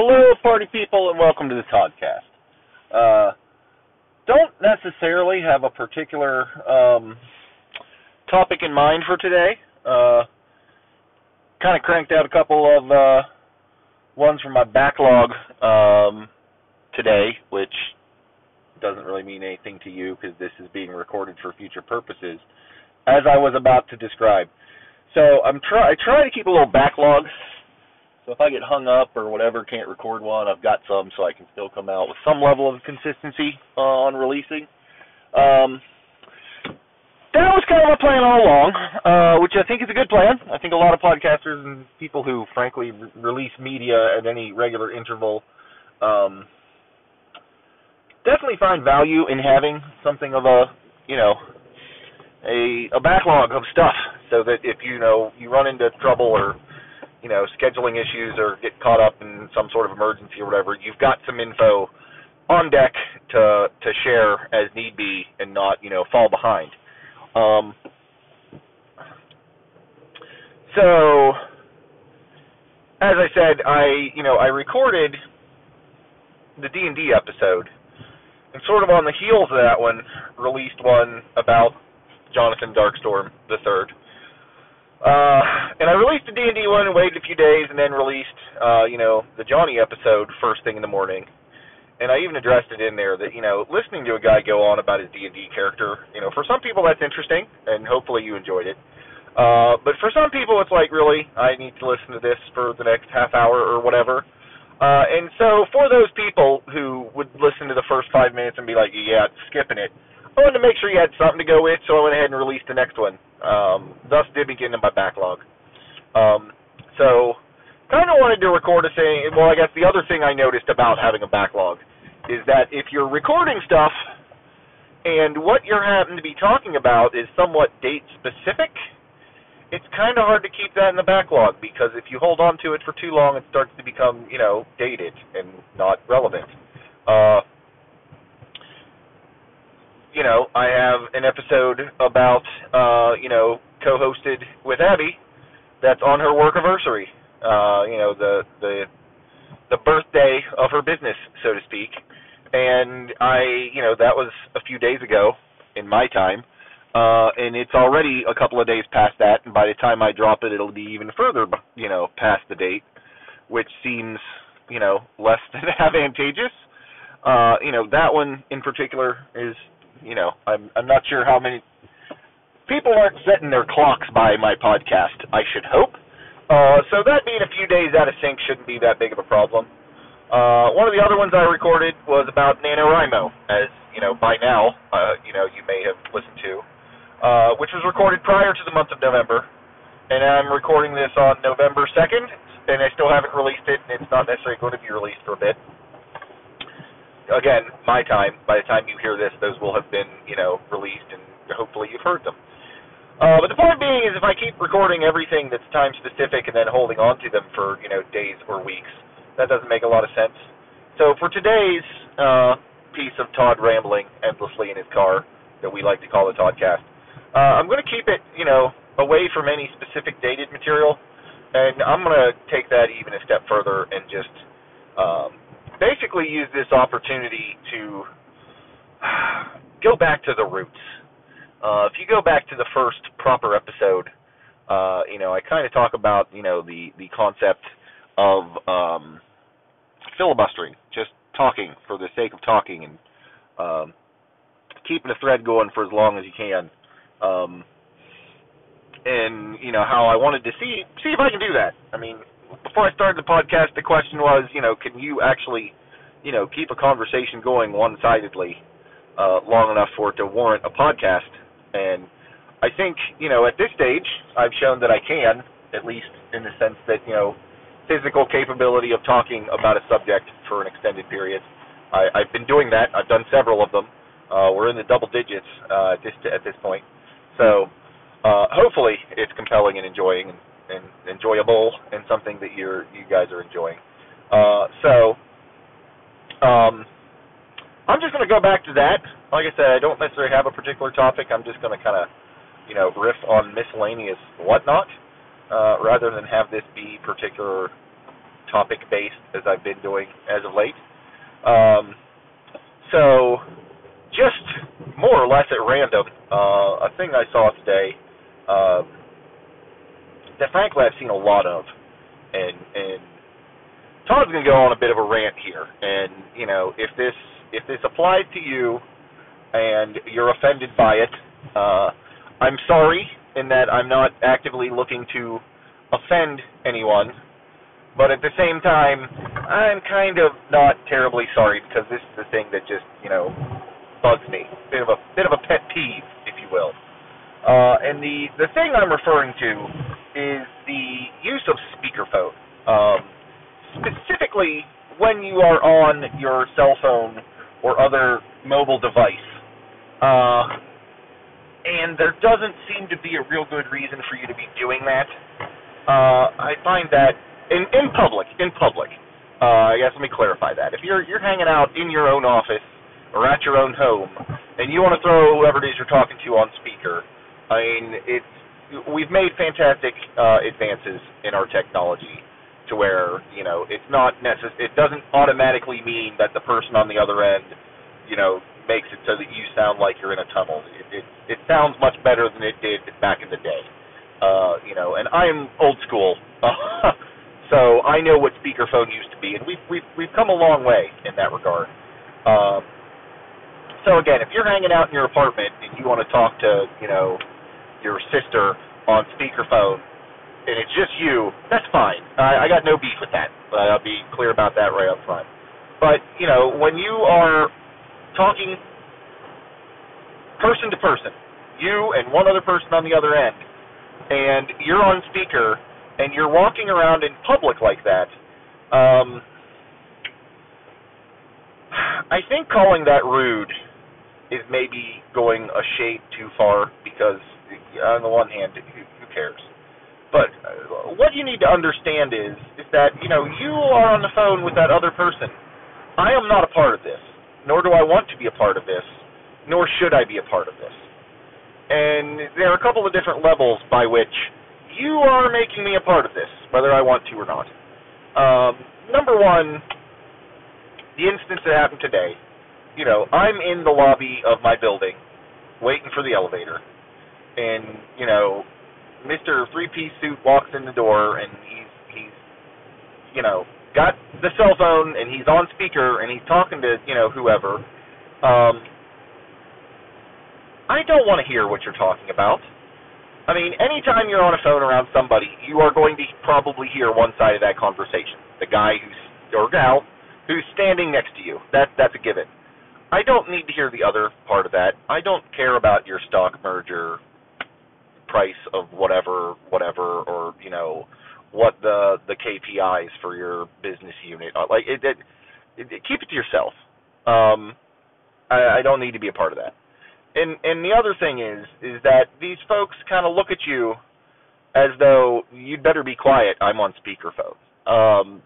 Hello, party people, and welcome to the Toddcast. Uh, don't necessarily have a particular um, topic in mind for today. Uh, kind of cranked out a couple of uh, ones from my backlog um, today, which doesn't really mean anything to you because this is being recorded for future purposes, as I was about to describe. So I'm try I try to keep a little backlog so if I get hung up or whatever, can't record one, I've got some so I can still come out with some level of consistency uh, on releasing. Um, that was kind of my plan all along, uh, which I think is a good plan. I think a lot of podcasters and people who, frankly, re- release media at any regular interval um, definitely find value in having something of a, you know, a a backlog of stuff, so that if you know you run into trouble or you know, scheduling issues or get caught up in some sort of emergency or whatever, you've got some info on deck to to share as need be and not, you know, fall behind. Um, so as I said, I you know, I recorded the D and D episode and sort of on the heels of that one released one about Jonathan Darkstorm the third uh, and I released the D&D one and waited a few days and then released, uh, you know, the Johnny episode first thing in the morning. And I even addressed it in there that, you know, listening to a guy go on about his D&D character, you know, for some people that's interesting, and hopefully you enjoyed it. Uh, but for some people it's like, really, I need to listen to this for the next half hour or whatever. Uh, and so for those people who would listen to the first five minutes and be like, yeah, skipping it, I wanted to make sure you had something to go with, so I went ahead and released the next one. Um, thus did begin in my backlog. Um, so, kind of wanted to record a thing. Well, I guess the other thing I noticed about having a backlog is that if you're recording stuff and what you're having to be talking about is somewhat date specific, it's kind of hard to keep that in the backlog because if you hold on to it for too long, it starts to become, you know, dated and not relevant. Uh, you know, I have an episode about, uh, you know, co-hosted with Abby that's on her work anniversary. Uh, you know, the the the birthday of her business, so to speak. And I, you know, that was a few days ago in my time. Uh, and it's already a couple of days past that, and by the time I drop it, it'll be even further, you know, past the date, which seems, you know, less than advantageous. Uh, you know, that one in particular is you know, I'm I'm not sure how many people aren't setting their clocks by my podcast. I should hope. Uh, so that being a few days out of sync shouldn't be that big of a problem. Uh, one of the other ones I recorded was about NaNoWriMo, as you know by now, uh, you know you may have listened to, uh, which was recorded prior to the month of November, and I'm recording this on November 2nd, and I still haven't released it, and it's not necessarily going to be released for a bit again, my time. By the time you hear this, those will have been, you know, released, and hopefully you've heard them. Uh, but the point being is, if I keep recording everything that's time specific and then holding on to them for, you know, days or weeks, that doesn't make a lot of sense. So for today's uh, piece of Todd rambling endlessly in his car, that we like to call the Toddcast, uh, I'm going to keep it, you know, away from any specific dated material, and I'm going to take that even a step further and just um, basically use this opportunity to go back to the roots. Uh, if you go back to the first proper episode, uh, you know, I kind of talk about, you know, the, the concept of um, filibustering, just talking for the sake of talking and um, keeping the thread going for as long as you can. Um, and, you know, how I wanted to see see if I can do that. I mean, before I started the podcast, the question was, you know, can you actually, you know, keep a conversation going one-sidedly uh, long enough for it to warrant a podcast? And I think, you know, at this stage, I've shown that I can, at least in the sense that, you know, physical capability of talking about a subject for an extended period. I, I've been doing that. I've done several of them. Uh, we're in the double digits uh, at this at this point. So uh, hopefully, it's compelling and enjoying. And and enjoyable and something that you're you guys are enjoying. Uh, so um, I'm just going to go back to that. Like I said, I don't necessarily have a particular topic. I'm just going to kind of you know riff on miscellaneous whatnot uh, rather than have this be particular topic based as I've been doing as of late. Um, so, just more or less at random, uh, a thing I saw today uh, that frankly I've seen a lot of, and and Todd's gonna go on a bit of a rant here, and you know if this if this applies to you and you're offended by it, uh, I'm sorry in that I'm not actively looking to offend anyone, but at the same time, I'm kind of not terribly sorry because this is the thing that just you know bugs me. Bit of a bit of a pet peeve, if you will. Uh, and the the thing I'm referring to is the use of speakerphone, um, specifically when you are on your cell phone or other mobile device. Uh, and there doesn't seem to be a real good reason for you to be doing that. Uh, I find that in in public, in public. Uh, I guess let me clarify that. If you're you're hanging out in your own office or at your own home, and you want to throw whoever it is you're talking to on speaker, I mean it's we've made fantastic uh, advances in our technology to where you know it's not necess- it doesn't automatically mean that the person on the other end you know makes it so that you sound like you're in a tunnel. It, it, it sounds much better than it did back in the day. Uh, you know, and I'm old school, so I know what speakerphone used to be, and we've we've we've come a long way in that regard. Um, so again, if you're hanging out in your apartment and you want to talk to, you know, your sister on speakerphone, and it's just you, that's fine. I, I got no beef with that. I'll be clear about that right up front. But you know, when you are talking person to person, you and one other person on the other end, and you're on speaker and you're walking around in public like that, um, I think calling that rude is maybe going a shade too far because, on the one hand, who, cares? But uh, what you need to understand is is that you know you are on the phone with that other person. I am not a part of this nor do I want to be a part of this, nor should I be a part of this. And there are a couple of different levels by which you are making me a part of this, whether I want to or not. Um, number one, the instance that happened today. You know, I'm in the lobby of my building, waiting for the elevator, and you know, Mr. Three Piece Suit walks in the door, and he's he's, you know, got the cell phone and he's on speaker and he's talking to you know whoever, um, I don't want to hear what you're talking about. I mean, anytime you're on a phone around somebody, you are going to probably hear one side of that conversation. The guy who's or gal who's standing next to you. That that's a given. I don't need to hear the other part of that. I don't care about your stock merger price of whatever, whatever, or you know, what the the KPIs for your business unit are. Like it, it, it keep it to yourself. Um, I, I don't need to be a part of that. And and the other thing is is that these folks kind of look at you as though you'd better be quiet. I'm on speakerphone. Um,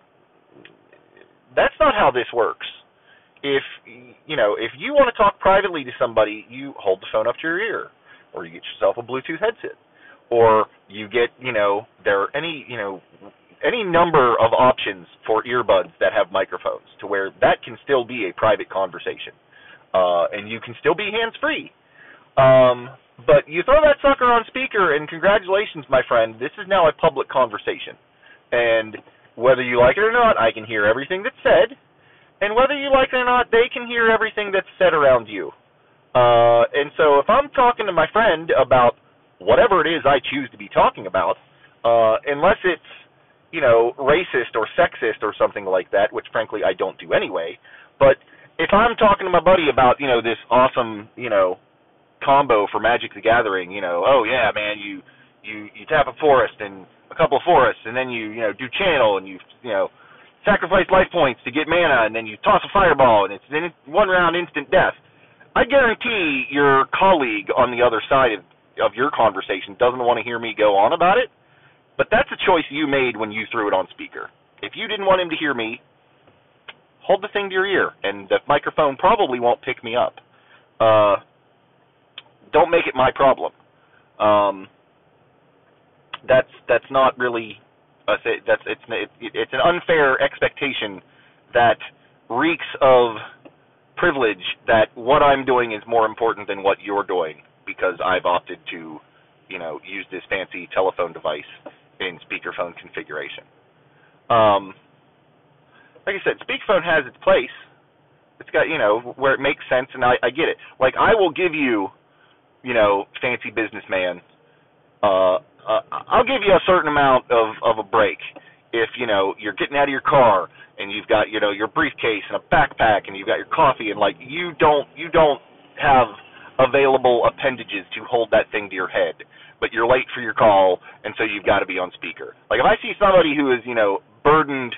that's not how this works. If you know, if you want to talk privately to somebody, you hold the phone up to your ear, or you get yourself a Bluetooth headset or you get you know there are any you know any number of options for earbuds that have microphones to where that can still be a private conversation uh, and you can still be hands free um, but you throw that sucker on speaker and congratulations my friend this is now a public conversation. And whether you like it or not i can hear everything that's said. And whether you like it or not they can hear everything that's said around you. Uh, and so if i'm talking to my friend about whatever it is I choose to be talking about, uh, unless it's you know racist or sexist or something like that, which frankly I don't do anyway. But if I'm talking to my buddy about you know this awesome you know combo for Magic the Gathering, you know, oh yeah, man, you you you tap a forest and a couple of forests, and then you you know do channel and you you know sacrifice life points to get mana, and then you toss a fireball, and it's then one round instant death. I guarantee your colleague on the other side of of your conversation doesn't want to hear me go on about it, but that's a choice you made when you threw it on speaker. If you didn't want him to hear me, hold the thing to your ear, and the microphone probably won't pick me up. Uh, don't make it my problem. Um, that's that's not really Uh, that's it's it, it's an unfair expectation that reeks of privilege that what I'm doing is more important than what you're doing because I've opted to, you know, use this fancy telephone device in speakerphone configuration. Um, like I said, speakerphone has its place. It's got you know where it makes sense, and I, I get it. Like I will give you, you know, fancy businessman. Uh, uh, I'll give you a certain amount of of a break if you know you're getting out of your car and you've got you know your briefcase and a backpack and you've got your coffee and like you don't you don't have available appendages to hold that thing to your head. But you're late for your call and so you've got to be on speaker. Like if i see somebody who is you know burdened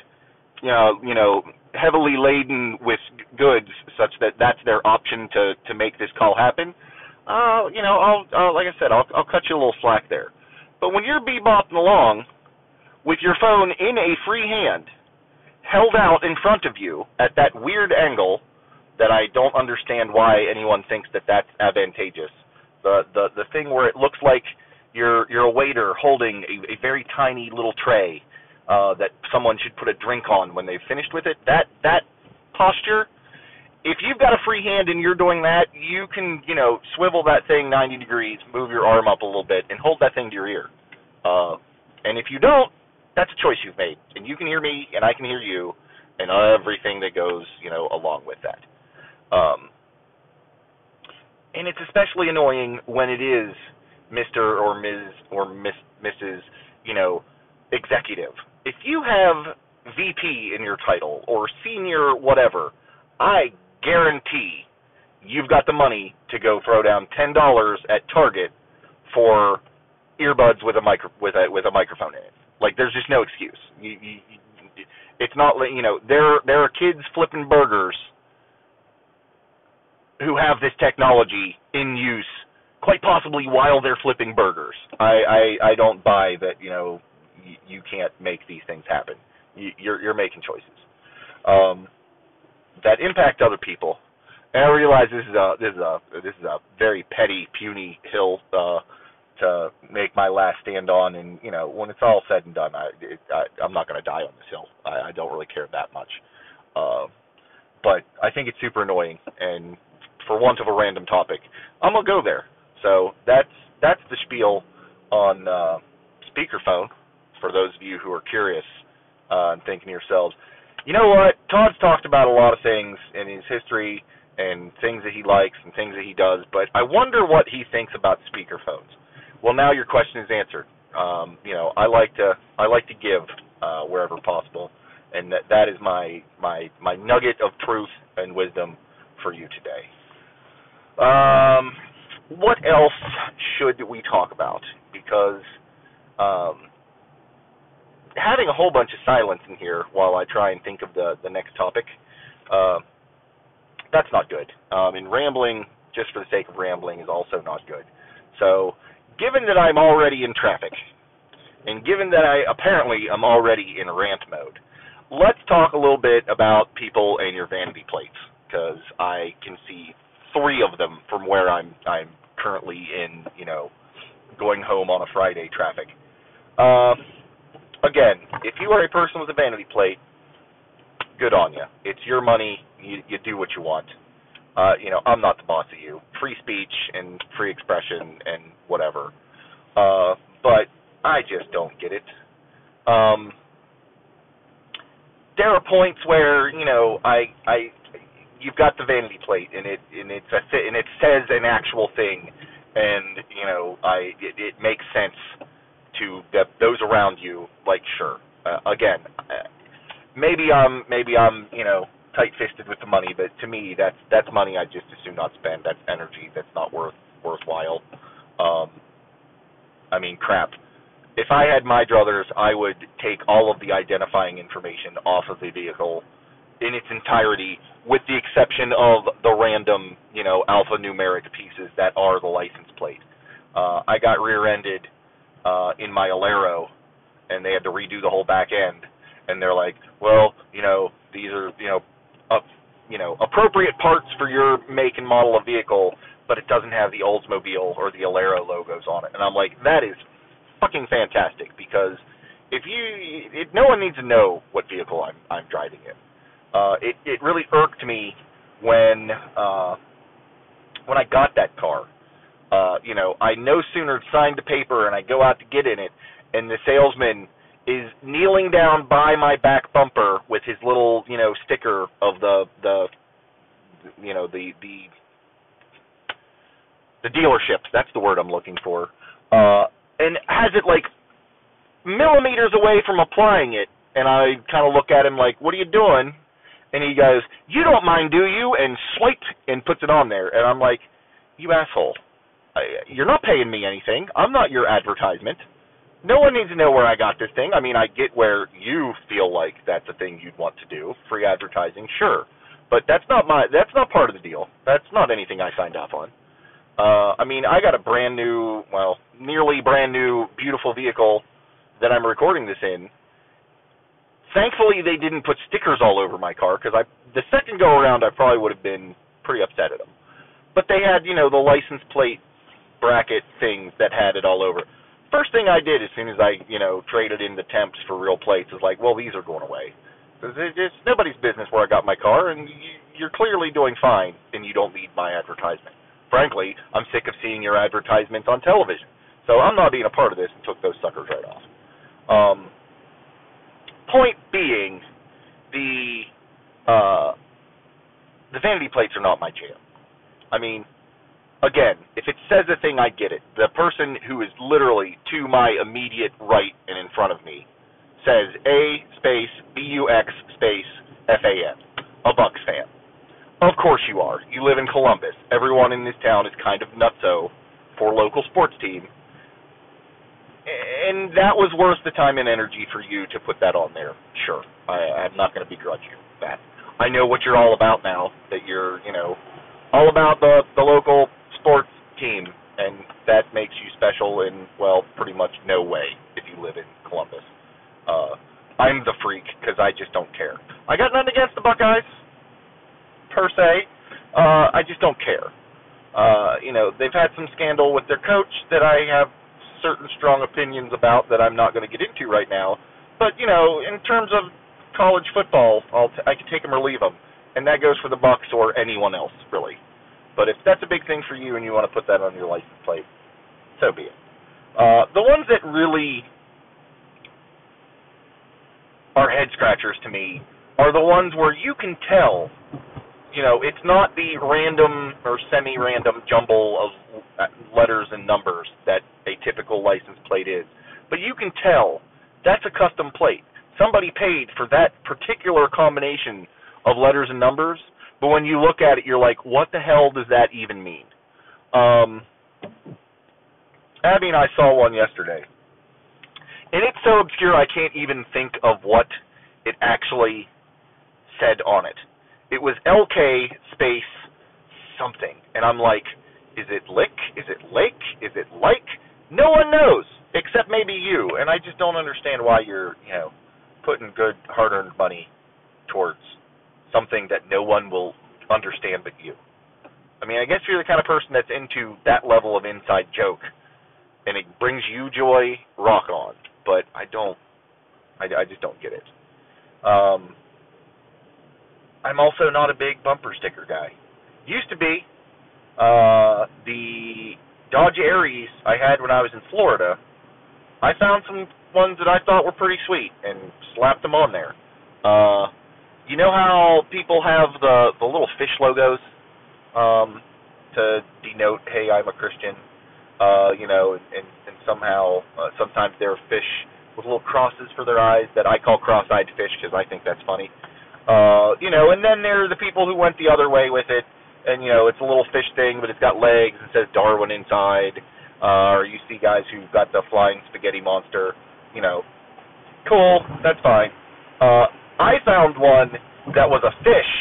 you know you know heavily laden with goods such that that's their option to to make this call happen uh you know i'll, I'll like i said i'll i'll cut you a little slack there. But when you're bebopping along with your phone in a free hand held out in front of you at that weird angle that I don't understand why anyone thinks that that's advantageous. The the the thing where it looks like you're you're a waiter holding a, a very tiny little tray uh, that someone should put a drink on when they've finished with it. That that posture. If you've got a free hand and you're doing that, you can you know swivel that thing 90 degrees, move your arm up a little bit, and hold that thing to your ear. Uh, and if you don't, that's a choice you've made, and you can hear me, and I can hear you, and everything that goes, you know, along with that. Um, and it's especially annoying when it is Mr. or Ms. or Miss Mrs. You know, executive. If you have VP in your title or senior whatever, I guarantee you've got the money to go throw down ten dollars at Target for earbuds with a micro with a with a microphone in it. Like there's just no excuse. You, you, it's not you know there there are kids flipping burgers who have this technology in use quite possibly while they're flipping burgers. I I, I don't buy that you know you, you can't make these things happen. You, you're you're making choices um, that impact other people. And I realize this is a this is a this is a very petty, puny hill uh, to make my last stand on. And you know, when it's all said and done, I, it, I I'm not going to die on this hill. I, I don't really care that much. Uh, but I think it's super annoying, and for want of a random topic, I'm gonna go there. So that's that's the spiel on uh, speakerphone. For those of you who are curious uh, and thinking to yourselves, you know what? Todd's talked about a lot of things in his history and things that he likes and things that he does, but I wonder what he thinks about speakerphones. Well, now your question is answered. Um, you know, I like to I like to give uh, wherever possible, and that that is my my my nugget of truth and wisdom for you today. Um, what else should we talk about? Because um, having a whole bunch of silence in here while I try and think of the the next topic, uh, that's not good. Um, and rambling just for the sake of rambling is also not good. So given that I'm already in traffic, and given that I apparently am already in rant mode, let's talk a little bit about people and your vanity plates, because I can see three of them from where I'm I'm currently in, you know, going home on a Friday traffic. Uh, again, if you are a person with a vanity plate, good on you. It's your money. You you do what you want. Uh, you know, I'm not the boss of you. Free speech and free expression and whatever. Uh, but I just don't get it. Um, there are points where you know I I you've got the vanity plate and it and it's a th- and it says an actual thing, and you know I it, it makes sense to the, those around you. Like sure, uh, again, uh, maybe I'm maybe I'm you know tight-fisted with the money, but to me, that's that's money I just assume not spend. That's energy that's not worth worthwhile. Um, I mean, crap. If I had my druthers, I would take all of the identifying information off of the vehicle in its entirety, with the exception of the random, you know, alphanumeric pieces that are the license plate. Uh, I got rear-ended uh, in my Alero, and they had to redo the whole back end. And they're like, well, you know, these are, you know, uh, you know, appropriate parts for your make and model of vehicle, but it doesn't have the Oldsmobile or the Alero logos on it. And I'm like, that is fucking fantastic because if you, if no one needs to know what vehicle I'm I'm driving in. Uh, it it really irked me when uh, when I got that car. Uh, you know, I no sooner signed the paper and I go out to get in it, and the salesman is kneeling down by my back bumper with his little, you know, sticker of the the you know, the the the dealerships, that's the word I'm looking for. Uh and has it like millimeters away from applying it and I kind of look at him like, "What are you doing?" And he goes, "You don't mind, do you?" and swipe and puts it on there. And I'm like, "You asshole. You're not paying me anything. I'm not your advertisement." no one needs to know where I got this thing. I mean, I get where you feel like that's a thing you'd want to do, free advertising, sure. But that's not my that's not part of the deal. That's not anything I signed off on. Uh I mean, I got a brand new, well, nearly brand new beautiful vehicle that I'm recording this in. Thankfully, they didn't put stickers all over my car cuz I the second go around I probably would have been pretty upset at them. But they had, you know, the license plate bracket things that had it all over first thing I did as soon as I, you know, traded in the temps for real plates is like, well, these are going away. Because it's nobody's business where I got my car, and you're clearly doing fine, and you don't need my advertisement. Frankly, I'm sick of seeing your advertisements on television. So I'm not being a part of this and took those suckers right off. Um, point being, the uh, the vanity plates are not my jam. I mean, again, if it says a thing, I get it. The person who is literally to my immediate right and in front of me says A space B U X space F A N, a Bucks fan. Of course you are. You live in Columbus. Everyone in this town is kind of nutso for local sports team. And that was worth the time and energy for you to put that on there. Sure. I, I'm not going to begrudge you that. I know what you're all about now. That you're, you know, all about the the local sports team, and that makes you special in well, pretty much no way if you live in Columbus. Uh, I'm the freak because I just don't care. I got nothing against the Buckeyes per se. Uh, I just don't care. Uh, you know, they've had some scandal with their coach that I have certain strong opinions about that I'm not going to get into right now. But you know, in terms of college football, I'll t- I can take them or leave them, and that goes for the Bucks or anyone else really. But if that's a big thing for you and you want to put that on your license plate, so be it. Uh, the ones that really are head scratchers to me are the ones where you can tell, you know, it's not the random or semi-random jumble of letters and numbers that a typical license plate is, but you can tell that's a custom plate. Somebody paid for that particular combination of letters and numbers but when you look at it, you're like, what the hell does that even mean? Um, Abby and I saw one yesterday, and it's so obscure I can't even think of what it actually said on it. It was LK space something, and I'm like, is it lick? Is it lake? Is it like? No one knows except maybe you, and I just don't understand why you're, you know, putting good hard-earned money towards something that no one will understand but you. I mean, I guess you're the kind of person that's into that level of inside joke, and it brings you joy. Rock on, but I don't. I, I just don't get it. Um, I'm also not a big bumper sticker guy. Used to be. Uh, the Dodge Aries I had when I was in Florida, I found some ones that I thought were pretty sweet and slapped them on there. Uh, you know how people have the the little fish logos um, to denote, hey, I'm a Christian. Uh, you know, and, and somehow uh, sometimes there are fish with little crosses for their eyes that I call cross-eyed fish because I think that's funny. Uh, you know, and then there are the people who went the other way with it, and you know, it's a little fish thing, but it's got legs and says Darwin inside. Uh, or you see guys who've got the flying spaghetti monster. You know, cool, that's fine. Uh, I found one that was a fish,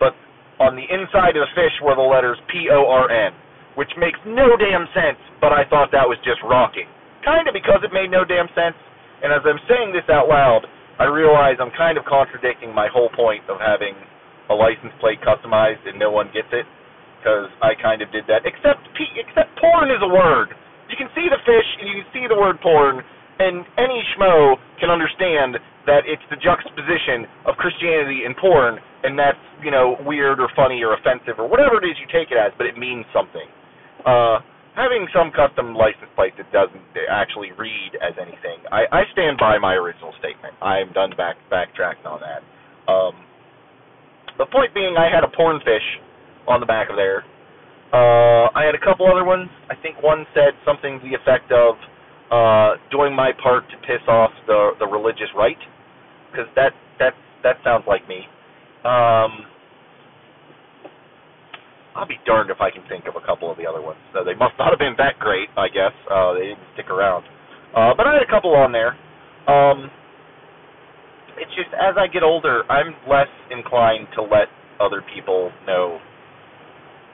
but on the inside of the fish were the letters P O R N, which makes no damn sense, but I thought that was just rocking. Kind of because it made no damn sense, and as I'm saying this out loud, I realize I'm kind of contradicting my whole point of having a license plate customized and no one gets it, because I kind of did that. Except except porn is a word. You can see the fish and you can see the word porn, And any schmo can understand that it's the juxtaposition of Christianity and porn, and that's you know weird or funny or offensive or whatever it is you take it as, but it means something. Uh, having some custom license plate that doesn't actually read as anything, I, I stand by my original statement. I'm done back backtracking on that. Um, the point being, I had a porn fish on the back of there. Uh, I had a couple other ones. I think one said something to the effect of uh, doing my part to piss off the the religious right, because that that that sounds like me. Um, I'll be darned if I can think of a couple of the other ones. So they must not have been that great, I guess. Uh, they didn't stick around. Uh, but I had a couple on there. Um, it's just as I get older, I'm less inclined to let other people know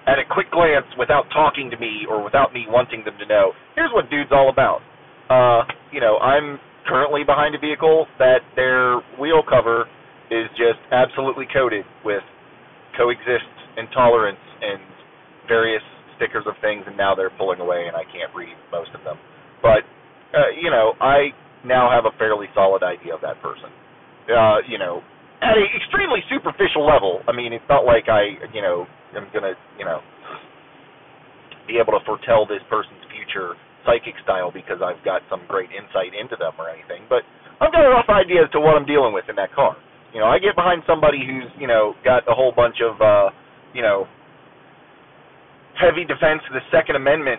at a quick glance without talking to me or without me wanting them to know. Here's what dude's all about. Uh, you know, I'm currently behind a vehicle that their wheel cover is just absolutely coated with coexist intolerance and various stickers of things, and now they're pulling away, and I can't read most of them. But uh, you know, I now have a fairly solid idea of that person. Uh, you know, at an extremely superficial level. I mean, it's not like I, you know, am gonna, you know, be able to foretell this person's future psychic style because I've got some great insight into them or anything. But I've got a rough idea as to what I'm dealing with in that car. You know, I get behind somebody who's, you know, got a whole bunch of, uh, you know, heavy defense of the Second Amendment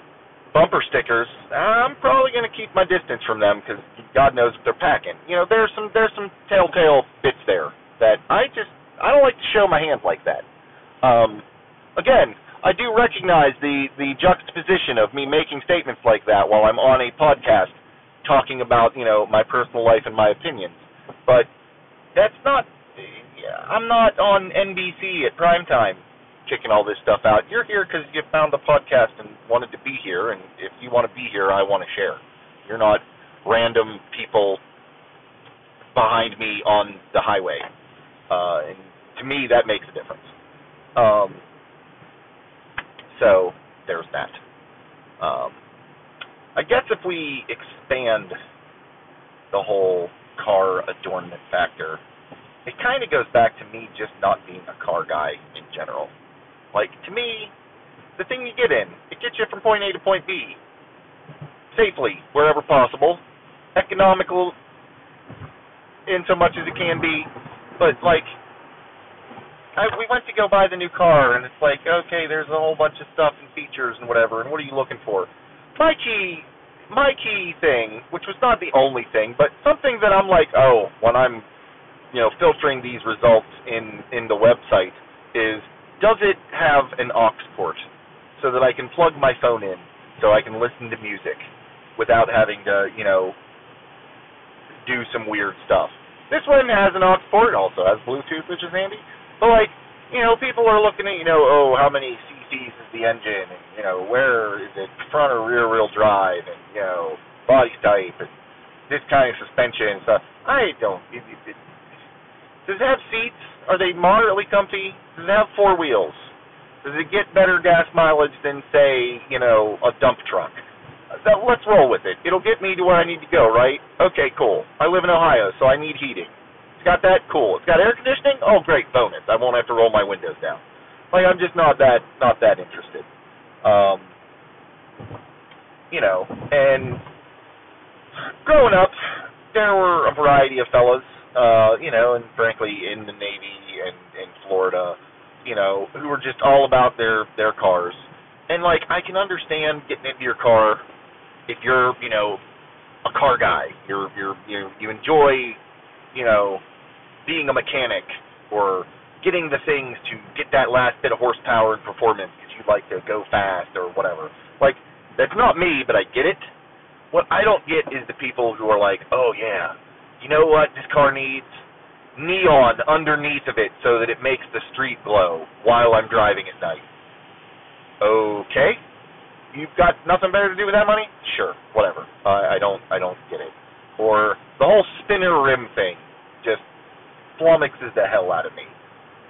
bumper stickers, I'm probably going to keep my distance from them because God knows what they're packing. You know, there's some there's some telltale bits there that I just I don't like to show my hand like that. Um, again, I do recognize the the juxtaposition of me making statements like that while I'm on a podcast talking about you know my personal life and my opinions, but that's not. I'm not on NBC at prime time kicking all this stuff out. You're here because you found the podcast and wanted to be here, and if you want to be here, I want to share. You're not random people behind me on the highway, uh, and to me, that makes a difference. Um, so there's that. Um, I guess if we expand the whole car adornment factor, it kind of goes back to me just not being a car guy in general. Like, to me, the thing you get in, it gets you from point A to point B. Safely, wherever possible, economical in so much as it can be, but like, I, we went to go buy the new car, and it's like, okay, there's a whole bunch of stuff and features and whatever, and what are you looking for? My key, my key thing, which was not the only thing, but something that I'm like, oh, when I'm, you know, filtering these results in in the website is does it have an aux port so that I can plug my phone in so I can listen to music without having to, you know, do some weird stuff. This one has an aux port, also has Bluetooth, which is handy. But like, you know, people are looking at, you know, oh, how many cc's is the engine, and you know, where is it front or rear wheel drive, and you know, body type, and this kind of suspension and stuff. I don't. It, it, it, does it have seats? Are they moderately comfy? Does it have four wheels? Does it get better gas mileage than, say, you know, a dump truck? So let's roll with it. It'll get me to where I need to go, right? Okay, cool. I live in Ohio, so I need heating. It's got that, cool. It's got air conditioning. Oh, great, bonus. I won't have to roll my windows down. Like I'm just not that not that interested. Um, you know, and growing up, there were a variety of fellas uh, you know, and frankly in the Navy and in Florida, you know, who were just all about their their cars. And like I can understand getting into your car if you're, you know, a car guy. You're you're you you enjoy, you know, being a mechanic or getting the things to get that last bit of horsepower and performance because you like to go fast or whatever. Like that's not me, but I get it. What I don't get is the people who are like, "Oh yeah, you know what this car needs? Neon underneath of it so that it makes the street glow while I'm driving at night. Okay. You've got nothing better to do with that money? Sure, whatever. I, I don't I don't get it. Or the whole spinner rim thing just flummoxes the hell out of me.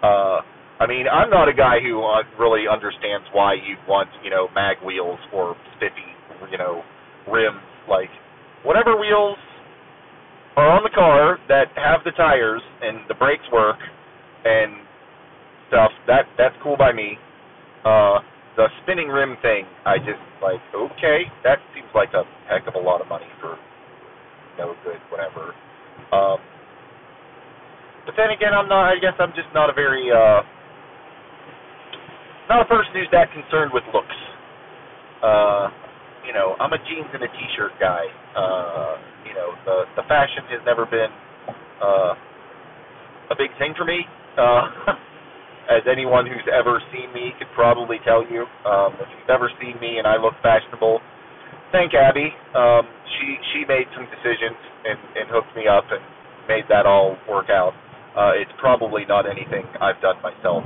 Uh I mean, I'm not a guy who uh, really understands why you'd want, you know, mag wheels or spiffy, you know, rims. Like, whatever wheels are on the car that have the tires and the brakes work and stuff, that that's cool by me. Uh, the spinning rim thing, I just like okay, that seems like a heck of a lot of money for no good, whatever. Um, but then again, I'm not. I guess I'm just not a very uh, not a person who's that concerned with looks. Uh, you know, I'm a jeans and a t-shirt guy. Uh, you know, the the fashion has never been uh, a big thing for me. Uh, as anyone who's ever seen me could probably tell you. Um, if you've ever seen me and I look fashionable, thank Abby. Um, she she made some decisions and, and hooked me up and made that all work out. Uh, it's probably not anything I've done myself.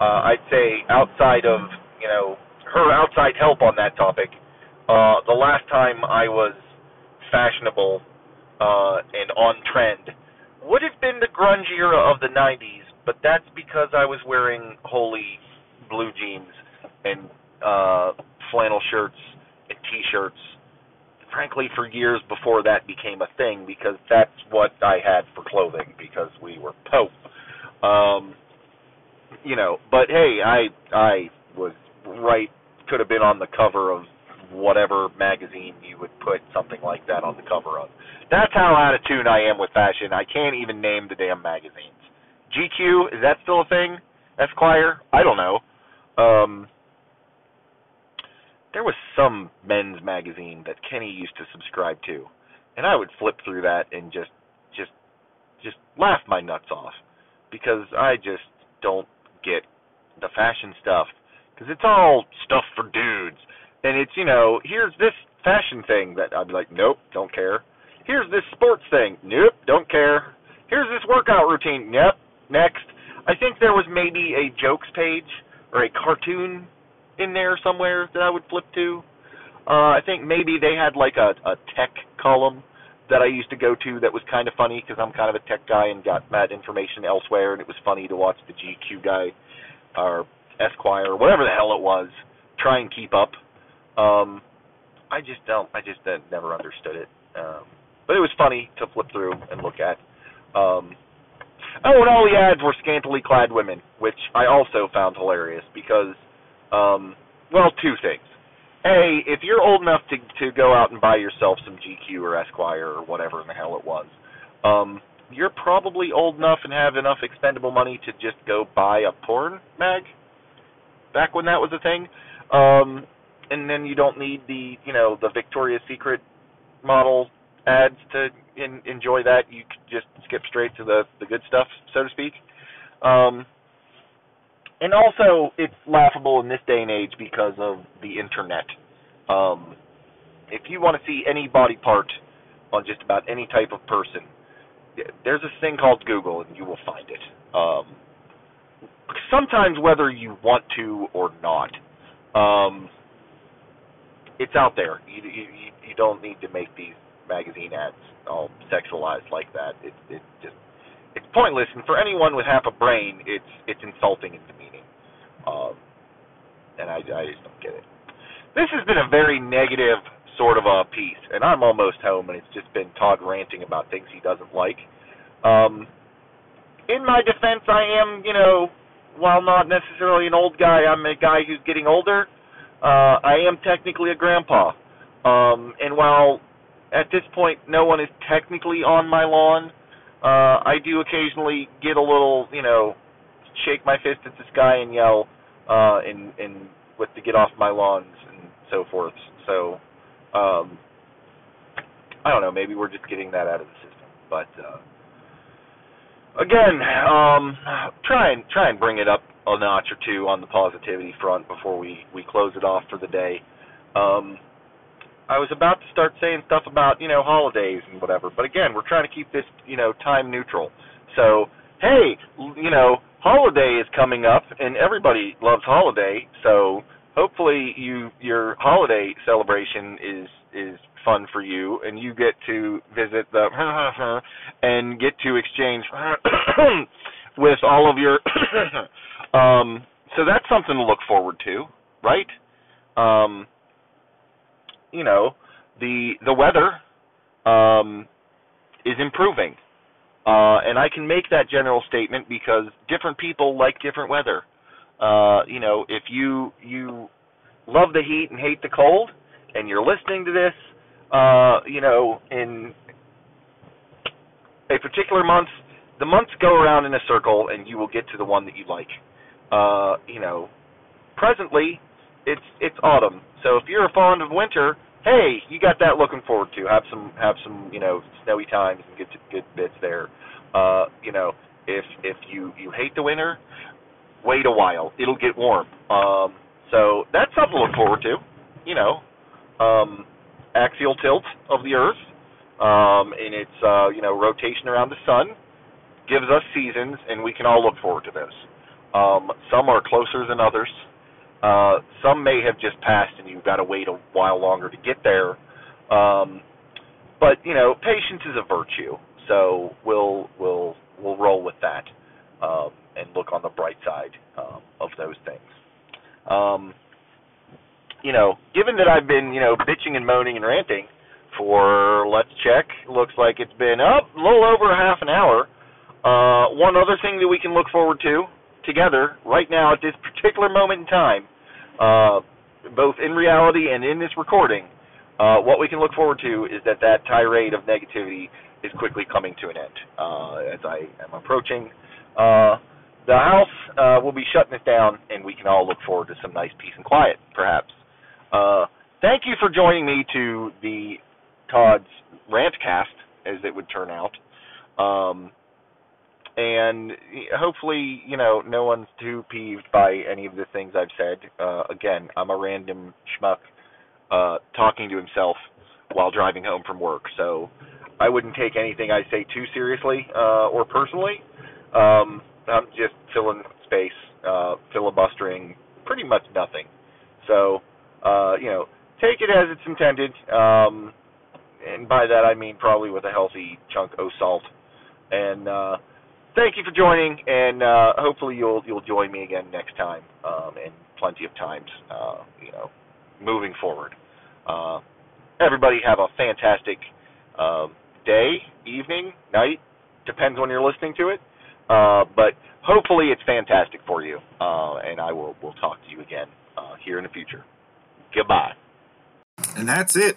Uh, I'd say outside of you know her outside help on that topic, uh, the last time I was fashionable uh, and on trend would have been the grunge era of the 90s, but that's because I was wearing holey blue jeans and uh, flannel shirts and t-shirts. Frankly, for years before that became a thing, because that's what I had for clothing because we were Pope. Um, you know, but hey, I I was right. Could have been on the cover of whatever magazine you would put something like that on the cover of. That's how out of tune I am with fashion. I can't even name the damn magazines. GQ is that still a thing? Esquire? I don't know. Um, there was some men's magazine that Kenny used to subscribe to, and I would flip through that and just, just, just laugh my nuts off because I just don't get the fashion stuff because it's all stuff for dudes and it's you know here's this fashion thing that I'd be like nope don't care. Here's this sports thing nope don't care. Here's this workout routine yep next. I think there was maybe a jokes page or a cartoon in there somewhere that I would flip to. Uh I think maybe they had like a a tech column that I used to go to that was kind of funny because I'm kind of a tech guy and got that information elsewhere and it was funny to watch the GQ guy or Esquire or whatever the hell it was try and keep up um, I just don't. I just uh, never understood it. Um, but it was funny to flip through and look at. Um, oh, and all the ads were scantily clad women, which I also found hilarious because, um, well, two things. A, if you're old enough to to go out and buy yourself some GQ or Esquire or whatever in the hell it was, um, you're probably old enough and have enough expendable money to just go buy a porn mag. Back when that was a thing. Um, and then you don't need the you know the Victoria's Secret model ads to in, enjoy that. You can just skip straight to the the good stuff, so to speak. Um, and also, it's laughable in this day and age because of the internet. Um, if you want to see any body part on just about any type of person, there's this thing called Google, and you will find it. Um, sometimes, whether you want to or not, um, it's out there. You, you you don't need to make these magazine ads all sexualized like that. It it just it's pointless, and for anyone with half a brain, it's it's insulting and demeaning. Um, and I I just don't get it. This has been a very negative sort of a piece, and I'm almost home, and it's just been Todd ranting about things he doesn't like. Um, in my defense, I am, you know, while not necessarily an old guy, I'm a guy who's getting older uh, I am technically a grandpa. Um, and while at this point no one is technically on my lawn, uh, I do occasionally get a little, you know, shake my fist at the sky and yell, uh, and, and with to get off my lawns and so forth. So, um, I don't know, maybe we're just getting that out of the system. But, uh, again, um, try and, try and bring it up a notch or two on the positivity front before we we close it off for the day. Um, I was about to start saying stuff about you know holidays and whatever, but again, we're trying to keep this you know time neutral. So hey, you know holiday is coming up, and everybody loves holiday. So hopefully you your holiday celebration is is fun for you, and you get to visit the and get to exchange with all of your um, so that's something to look forward to, right? Um, you know, the the weather um, is improving. Uh, and I can make that general statement because different people like different weather. Uh, you know, if you you love the heat and hate the cold, and you're listening to this, uh, you know, in a particular month, the months go around in a circle, and you will get to the one that you like. Uh, you know, presently, it's it's autumn. So if you're fond of winter, hey, you got that looking forward to. Have some have some you know snowy times and get good bits there. Uh, you know, if if you you hate the winter, wait a while. It'll get warm. Um, so that's something to look forward to. You know, um, axial tilt of the Earth um, in its uh, you know rotation around the sun gives us seasons, and we can all look forward to those. Um, some are closer than others. Uh, some may have just passed, and you've got to wait a while longer to get there. Um, but you know, patience is a virtue, so we'll we'll we'll roll with that um, and look on the bright side um, of those things. Um, you know, given that I've been you know bitching and moaning and ranting for let's check, looks like it's been up a little over half an hour. Uh, one other thing that we can look forward to together right now at this particular moment in time, uh, both in reality and in this recording, uh, what we can look forward to is that that tirade of negativity is quickly coming to an end. Uh, as I am approaching uh, the house, uh, we'll be shutting it down, and we can all look forward to some nice peace and quiet, perhaps. Uh, thank you for joining me to the Todd's Rantcast, as it would turn out. Um, and hopefully, you know, no one's too peeved by any of the things I've said. Uh, again, I'm a random schmuck uh, talking to himself while driving home from work, so I wouldn't take anything I say too seriously uh, or personally. Um, I'm just filling space, uh, filibustering pretty much nothing. So, uh, you know, take it as it's intended. Um, and by that I mean probably with a healthy chunk of salt. And uh, thank you for joining, and uh, hopefully you'll you'll join me again next time, um, and plenty of times, uh, you know, moving forward. Uh, everybody have a fantastic um, day, evening, night, depends when you're listening to it. Uh, but hopefully it's fantastic for you, uh, and I will will talk to you again uh, here in the future. Goodbye. And that's it.